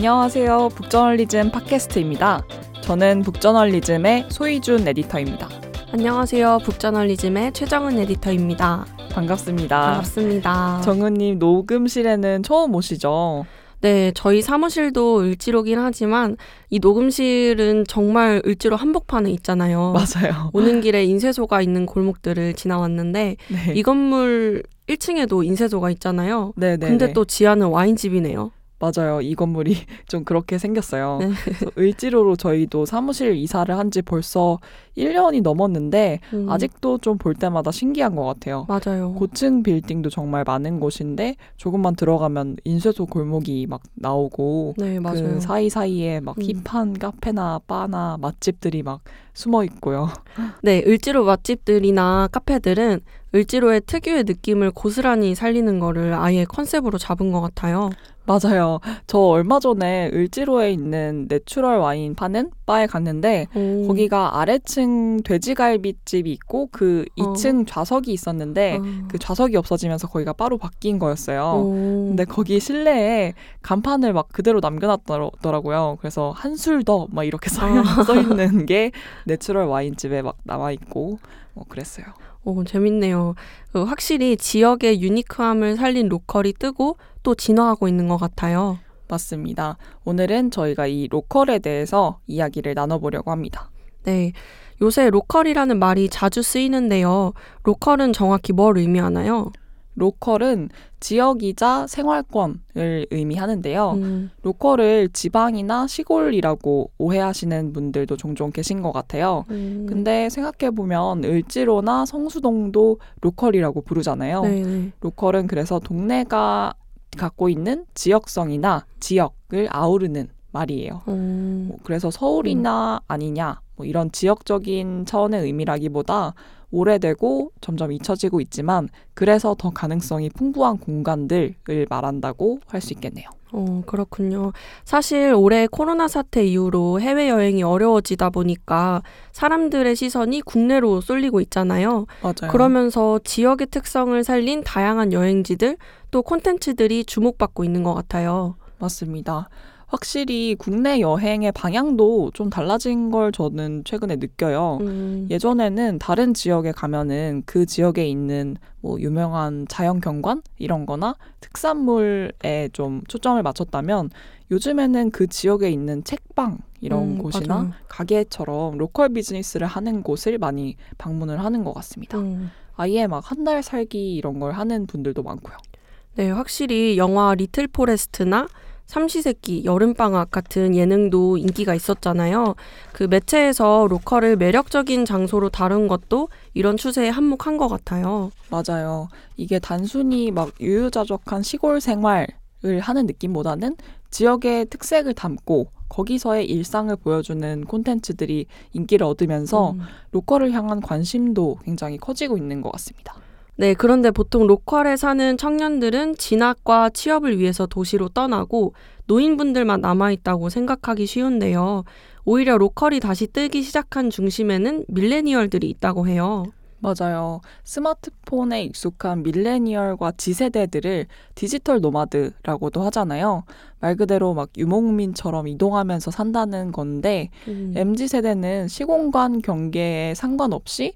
안녕하세요. 북저널리즘 팟캐스트입니다. 저는 북저널리즘의 소희준 에디터입니다. 안녕하세요. 북저널리즘의 최정은 에디터입니다. 반갑습니다. 반갑습니다. 정은님 녹음실에는 처음 오시죠? 네, 저희 사무실도 을지로긴 하지만 이 녹음실은 정말 을지로 한복판에 있잖아요. 맞아요. 오는 길에 인쇄소가 있는 골목들을 지나왔는데 네. 이 건물 1층에도 인쇄소가 있잖아요. 네 네. 근데 또 지하는 와인집이네요. 맞아요. 이 건물이 좀 그렇게 생겼어요. 네. 을지로로 저희도 사무실 이사를 한 지 벌써 1년이 넘었는데 음, 아직도 좀 볼 때마다 신기한 것 같아요. 맞아요. 고층 빌딩도 정말 많은 곳인데 조금만 들어가면 인쇄소 골목이 막 나오고 네, 맞아요. 그 사이사이에 막 음. 힙한 카페나 바나 맛집들이 막 숨어 있고요. 네, 을지로 맛집들이나 카페들은 을지로의 특유의 느낌을 고스란히 살리는 거를 아예 컨셉으로 잡은 것 같아요. 맞아요. 저 얼마 전에 을지로에 있는 내추럴 와인 파는 바에 갔는데 오. 거기가 아래층 돼지갈비집이 있고 그 어. 2층 좌석이 있었는데 아. 그 좌석이 없어지면서 거기가 따로 바뀐 거였어요. 오. 근데 거기 실내에 간판을 막 그대로 남겨놨더라고요. 그래서 한 술 더 막 이렇게 써, 아. 써 있는 게 내추럴 와인집에 막 남아 있고 뭐 그랬어요. 오, 재밌네요. 그 확실히 지역의 unique함을 살린 로컬이 뜨고 또 진화하고 있는 것 같아요. 맞습니다. 오늘은 저희가 이 로컬에 대해서 이야기를 나눠보려고 합니다. 네. 요새 로컬이라는 말이 자주 쓰이는데요. 로컬은 정확히 뭘 의미하나요? 로컬은 지역이자 생활권을 의미하는데요. 음, 로컬을 지방이나 시골이라고 오해하시는 분들도 종종 계신 것 같아요. 음, 근데 생각해보면 을지로나 성수동도 로컬이라고 부르잖아요. 네, 네. 로컬은 그래서 동네가 갖고 있는 지역성이나 지역을 아우르는 말이에요. 음, 뭐 그래서 서울이나 아니냐 뭐 이런 지역적인 차원의 의미라기보다 오래되고 점점 잊혀지고 있지만 그래서 더 가능성이 풍부한 공간들을 말한다고 할 수 있겠네요. 어, 그렇군요. 사실 올해 코로나 사태 이후로 해외여행이 어려워지다 보니까 사람들의 시선이 국내로 쏠리고 있잖아요. 맞아요. 그러면서 지역의 특성을 살린 다양한 여행지들 또 콘텐츠들이 주목받고 있는 것 같아요. 맞습니다. 확실히 국내 여행의 방향도 좀 달라진 걸 저는 최근에 느껴요. 음, 예전에는 다른 지역에 가면은 그 지역에 있는 뭐 유명한 자연 경관 이런 거나 특산물에 좀 초점을 맞췄다면 요즘에는 그 지역에 있는 책방 이런 음, 곳이나 맞아요. 가게처럼 로컬 비즈니스를 하는 곳을 많이 방문을 하는 것 같습니다. 음. 아예 막 한 달 살기 이런 걸 하는 분들도 많고요. 네, 확실히 영화 리틀 포레스트나 삼시세끼 여름방학 같은 예능도 인기가 있었잖아요. 그 매체에서 로컬을 매력적인 장소로 다룬 것도 이런 추세에 한몫한 것 같아요. 맞아요. 이게 단순히 막 유유자적한 시골 생활을 하는 느낌보다는 지역의 특색을 담고 거기서의 일상을 보여주는 콘텐츠들이 인기를 얻으면서 음. 로컬을 향한 관심도 굉장히 커지고 있는 것 같습니다. 네, 그런데 보통 로컬에 사는 청년들은 진학과 취업을 위해서 도시로 떠나고 노인분들만 남아있다고 생각하기 쉬운데요. 오히려 로컬이 다시 뜨기 시작한 중심에는 밀레니얼들이 있다고 해요. 맞아요. 스마트폰에 익숙한 밀레니얼과 Z세대들을 디지털 노마드라고도 하잖아요. 말 그대로 막 유목민처럼 이동하면서 산다는 건데 음. MZ 세대는 시공간 경계에 상관없이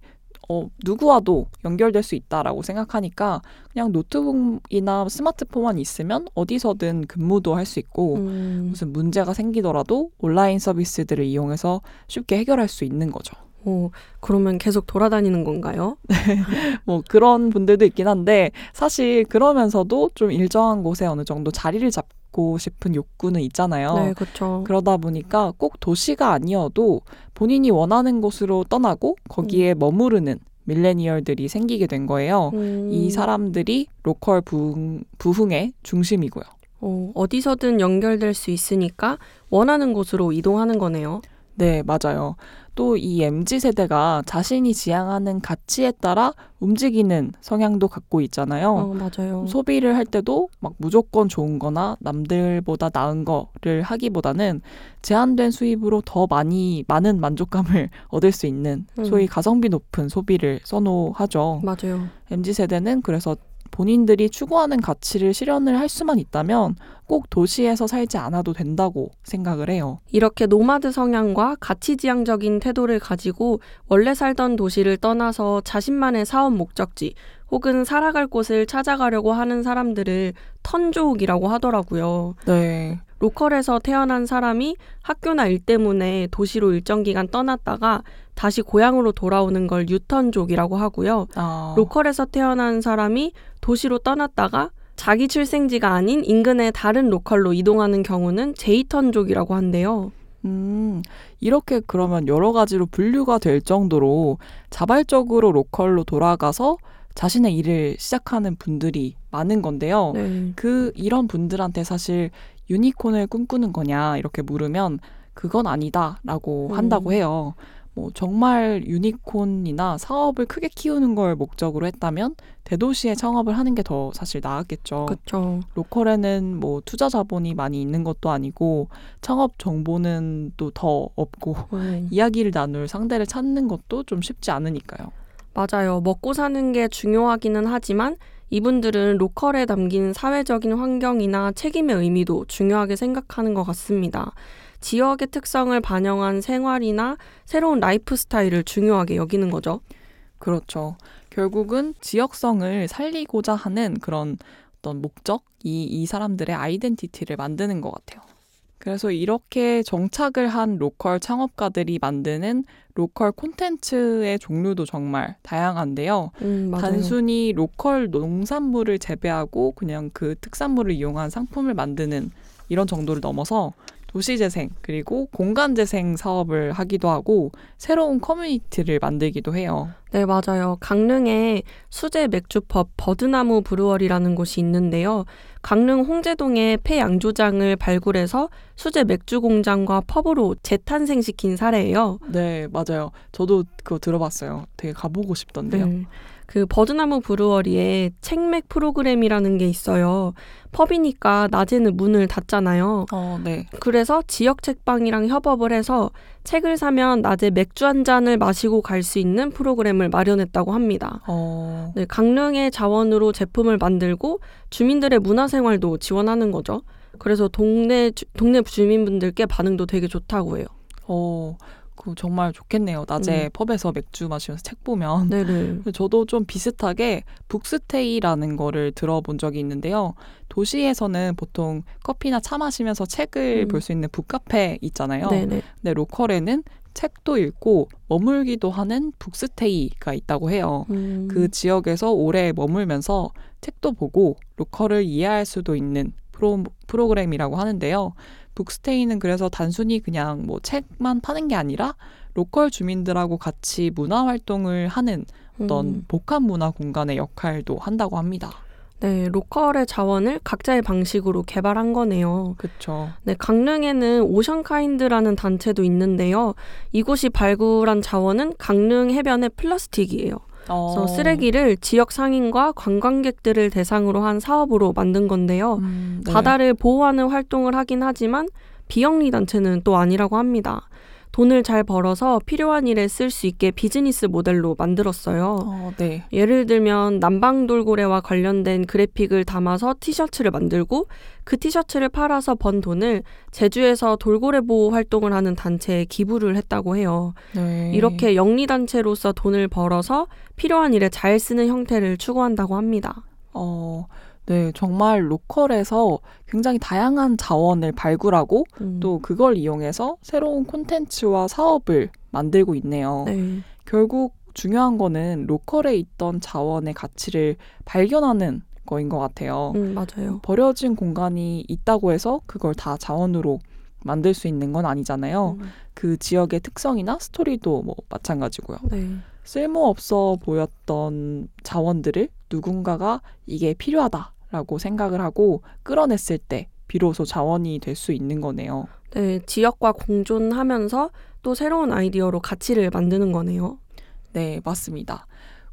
어, 누구와도 연결될 수 있다라고 생각하니까 그냥 노트북이나 스마트폰만 있으면 어디서든 근무도 할 수 있고 음. 무슨 문제가 생기더라도 온라인 서비스들을 이용해서 쉽게 해결할 수 있는 거죠. 어, 그러면 계속 돌아다니는 건가요? 뭐 그런 분들도 있긴 한데 사실 그러면서도 좀 일정한 곳에 어느 정도 자리를 잡고 싶은 욕구는 있잖아요. 네, 그렇죠. 그러다 보니까 꼭 도시가 아니어도 본인이 원하는 곳으로 떠나고 거기에 머무르는 밀레니얼들이 생기게 된 거예요. 음. 이 사람들이 로컬 부흥, 부흥의 중심이고요. 어, 어디서든 연결될 수 있으니까 원하는 곳으로 이동하는 거네요. 네, 맞아요. 또 이 MZ 세대가 자신이 지향하는 가치에 따라 움직이는 성향도 갖고 있잖아요. 어, 맞아요. 소비를 할 때도 막 무조건 좋은 거나 남들보다 나은 거를 하기보다는 제한된 수입으로 더 많이 많은 만족감을 얻을 수 있는 음. 소위 가성비 높은 소비를 선호하죠. 맞아요. MZ 세대는 그래서 본인들이 추구하는 가치를 실현을 할 수만 있다면 꼭 도시에서 살지 않아도 된다고 생각을 해요. 이렇게 노마드 성향과 가치지향적인 태도를 가지고 원래 살던 도시를 떠나서 자신만의 사업 목적지 혹은 살아갈 곳을 찾아가려고 하는 사람들을 턴족이라고 하더라고요. 네. 로컬에서 태어난 사람이 학교나 일 때문에 도시로 일정 기간 떠났다가 다시 고향으로 돌아오는 걸 유턴족이라고 하고요. 아, 로컬에서 태어난 사람이 도시로 떠났다가 자기 출생지가 아닌 인근의 다른 로컬로 이동하는 경우는 J턴족이라고 한대요. 음, 이렇게 그러면 여러 가지로 분류가 될 정도로 자발적으로 로컬로 돌아가서 자신의 일을 시작하는 분들이 많은 건데요. 네. 그 이런 분들한테 사실 유니콘을 꿈꾸는 거냐 이렇게 물으면 그건 아니다라고 음. 한다고 해요. 뭐 정말 유니콘이나 사업을 크게 키우는 걸 목적으로 했다면 대도시에 창업을 하는 게 더 사실 나았겠죠. 그렇죠. 로컬에는 뭐 투자 자본이 많이 있는 것도 아니고 창업 정보는 또 더 없고 네. 이야기를 나눌 상대를 찾는 것도 좀 쉽지 않으니까요. 맞아요. 먹고 사는 게 중요하기는 하지만 이분들은 로컬에 담긴 사회적인 환경이나 책임의 의미도 중요하게 생각하는 것 같습니다. 지역의 특성을 반영한 생활이나 새로운 라이프 스타일을 중요하게 여기는 거죠. 그렇죠. 결국은 지역성을 살리고자 하는 그런 어떤 목적이 이 사람들의 identity를 만드는 것 같아요. 그래서 이렇게 정착을 한 로컬 창업가들이 만드는 로컬 콘텐츠의 종류도 정말 다양한데요. 음. 단순히 로컬 농산물을 재배하고 그냥 그 특산물을 이용한 상품을 만드는 이런 정도를 넘어서 도시재생 그리고 공간재생 사업을 하기도 하고 새로운 커뮤니티를 만들기도 해요. 네, 맞아요. 강릉에 수제 맥주pub 버드나무 브루어리라는 곳이 있는데요. 강릉 홍제동에 폐 양조장을 발굴해서 수제 맥주 공장과 펍으로 재탄생시킨 사례예요. 네, 맞아요. 저도 그거 들어봤어요. 되게 가보고 싶던데요. 네. 그 버드나무 브루어리에 책맥 프로그램이라는 게 있어요. 펍이니까 낮에는 문을 닫잖아요. 어, 네. 그래서 지역 책방이랑 협업을 해서 책을 사면 낮에 맥주 한 잔을 마시고 갈 수 있는 프로그램을 마련했다고 합니다. 어, 네, 강릉의 자원으로 제품을 만들고 주민들의 문화생활도 지원하는 거죠. 그래서 동네 주- 동네 주민분들께 반응도 되게 좋다고 해요. 어, 그 정말 좋겠네요. 낮에 음. 펍에서 맥주 마시면서 책 보면. 네네. 저도 좀 비슷하게 북스테이라는 거를 들어본 적이 있는데요. 도시에서는 보통 커피나 차 마시면서 책을 음. 볼수 있는 북카페 있잖아요. 네네. 근데 로컬에는 책도 읽고 머물기도 하는 북스테이가 있다고 해요. 음, 그 지역에서 오래 머물면서 책도 보고 로컬을 이해할 수도 있는 프로, 프로그램이라고 하는데요. book stay는 그래서 단순히 그냥 뭐 책만 파는 게 아니라 로컬 주민들하고 같이 문화 활동을 하는 어떤 음, 복합 문화 공간의 역할도 한다고 합니다. 네, 로컬의 자원을 각자의 방식으로 개발한 거네요. 그렇죠. 네, 강릉에는 오션카인드라는 단체도 있는데요. 이곳이 발굴한 자원은 강릉 해변의 플라스틱이에요. 어, 그래서 쓰레기를 지역 상인과 관광객들을 대상으로 한 사업으로 만든 건데요. 음, 네. 바다를 보호하는 활동을 하긴 하지만 비영리 단체는 또 아니라고 합니다. 돈을 잘 벌어서 필요한 일에 쓸 수 있게 비즈니스 모델로 만들었어요. 어, 네. 예를 들면 남방돌고래와 관련된 그래픽을 담아서 티셔츠를 만들고 그 티셔츠를 팔아서 번 돈을 제주에서 돌고래 보호 활동을 하는 단체에 기부를 했다고 해요. 네. 이렇게 영리 단체로서 돈을 벌어서 필요한 일에 잘 쓰는 형태를 추구한다고 합니다. 어, 네, 정말 로컬에서 굉장히 다양한 자원을 발굴하고 음, 또 그걸 이용해서 새로운 콘텐츠와 사업을 만들고 있네요. 네. 결국 중요한 거는 로컬에 있던 자원의 가치를 발견하는 거인 것 같아요. 음, 맞아요. 버려진 공간이 있다고 해서 그걸 다 자원으로 만들 수 있는 건 아니잖아요. 음, 그 지역의 특성이나 스토리도 뭐 마찬가지고요. 네. 쓸모없어 보였던 자원들을 누군가가 이게 필요하다 라고 생각을 하고 끌어냈을 때 비로소 자원이 될 수 있는 거네요. 네, 지역과 공존하면서 또 새로운 아이디어로 가치를 만드는 거네요. 네, 맞습니다.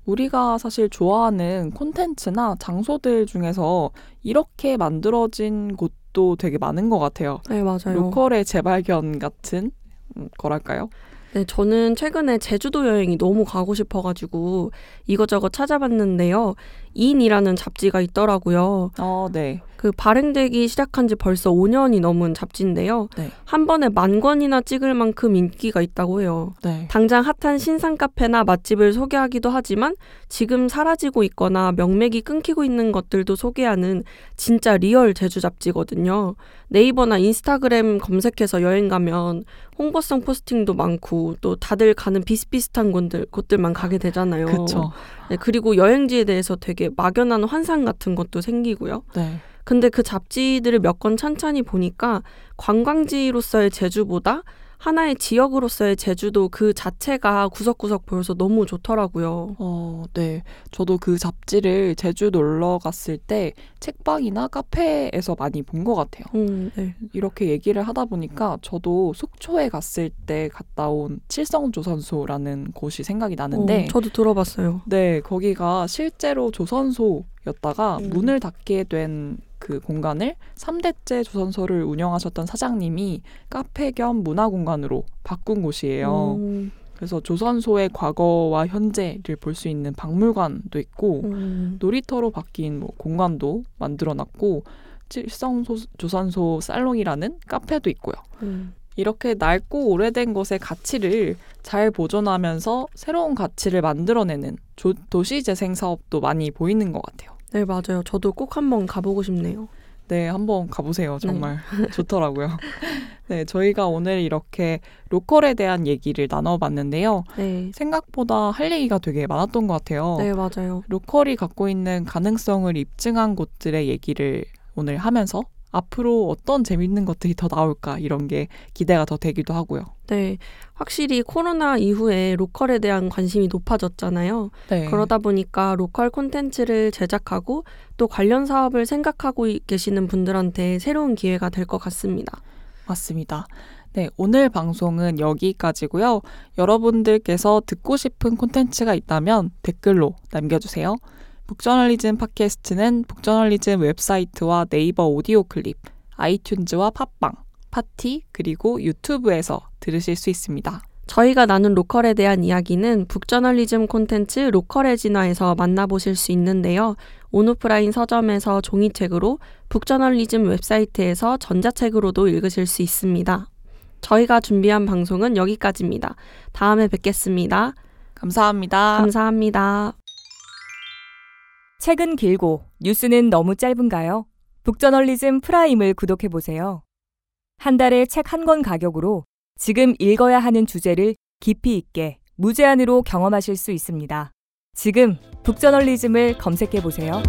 우리가 사실 좋아하는 콘텐츠나 장소들 중에서 이렇게 만들어진 곳도 되게 많은 것 같아요. 네, 맞아요. 로컬의 재발견 같은 음, 거랄까요? 네, 저는 최근에 제주도 여행이 너무 가고 싶어가지고 이것저것 찾아봤는데요. 인이라는 잡지가 있더라고요. 어, 네. 그 발행되기 시작한 지 벌써 5년이 넘은 잡지인데요. 네. 한 번에 만 권이나 찍을 만큼 인기가 있다고 해요. 네. 당장 핫한 신상 카페나 맛집을 소개하기도 하지만 지금 사라지고 있거나 명맥이 끊기고 있는 것들도 소개하는 진짜 real 제주 잡지거든요. 네이버나 인스타그램 검색해서 여행 가면 홍보성 포스팅도 많고 또 다들 가는 비슷비슷한 곳들 곳들만 가게 되잖아요. 그쵸. 네, 그리고 여행지에 대해서 되게 막연한 환상 같은 것도 생기고요. 네. 근데 그 잡지들을 몇권 천천히 보니까 관광지로서의 제주보다 하나의 지역으로서의 제주도 그 자체가 구석구석 보여서 너무 좋더라고요. 어, 네. 저도 그 잡지를 제주 놀러 갔을 때 책방이나 카페에서 많이 본 것 같아요. 음, 네. 이렇게 얘기를 하다 보니까 저도 속초에 갔을 때 갔다 온 칠성조선소라는 곳이 생각이 나는데 어, 저도 들어봤어요. 네, 거기가 실제로 조선소 였다가 음. 문을 닫게 된 그 공간을 3대째 조선소를 운영하셨던 사장님이 카페 겸 문화 공간으로 바꾼 곳이에요. 음, 그래서 조선소의 과거와 현재를 볼 수 있는 박물관도 있고 음, 놀이터로 바뀐 뭐 공간도 만들어놨고 칠성 조선소 살롱이라는 카페도 있고요. 음. 이렇게 낡고 오래된 것의 가치를 잘 보존하면서 새로운 가치를 만들어내는 조- 도시 재생 사업도 많이 보이는 것 같아요. 네, 맞아요. 저도 꼭 한번 가보고 싶네요. 네, 한번 가보세요. 정말 좋더라고요. 네, 저희가 오늘 이렇게 로컬에 대한 얘기를 나눠봤는데요. 네. 생각보다 할 얘기가 되게 많았던 것 같아요. 네, 맞아요. 로컬이 갖고 있는 가능성을 입증한 곳들의 얘기를 오늘 하면서 앞으로 어떤 재밌는 것들이 더 나올까 이런 게 기대가 더 되기도 하고요. 네. 확실히 코로나 이후에 로컬에 대한 관심이 높아졌잖아요. 네. 그러다 보니까 로컬 콘텐츠를 제작하고 또 관련 사업을 생각하고 이- 계시는 분들한테 새로운 기회가 될 것 같습니다. 맞습니다. 네, 오늘 방송은 여기까지고요. 여러분들께서 듣고 싶은 콘텐츠가 있다면 댓글로 남겨주세요. 북저널리즘 팟캐스트는 북저널리즘 웹사이트와 네이버 오디오 클립, 아이튠즈와 팟빵, 팟티, 그리고 유튜브에서 들으실 수 있습니다. 저희가 나눈 로컬에 대한 이야기는 북저널리즘 콘텐츠 로컬의 진화에서 만나보실 수 있는데요. 온오프라인 서점에서 종이책으로 북저널리즘 웹사이트에서 전자책으로도 읽으실 수 있습니다. 저희가 준비한 방송은 여기까지입니다. 다음에 뵙겠습니다. 감사합니다. 감사합니다. 책은 길고 뉴스는 너무 짧은가요? 북저널리즘 프라임을 구독해 보세요. 한 달에 책 한 권 가격으로 지금 읽어야 하는 주제를 깊이 있게 무제한으로 경험하실 수 있습니다. 지금 북저널리즘을 검색해 보세요.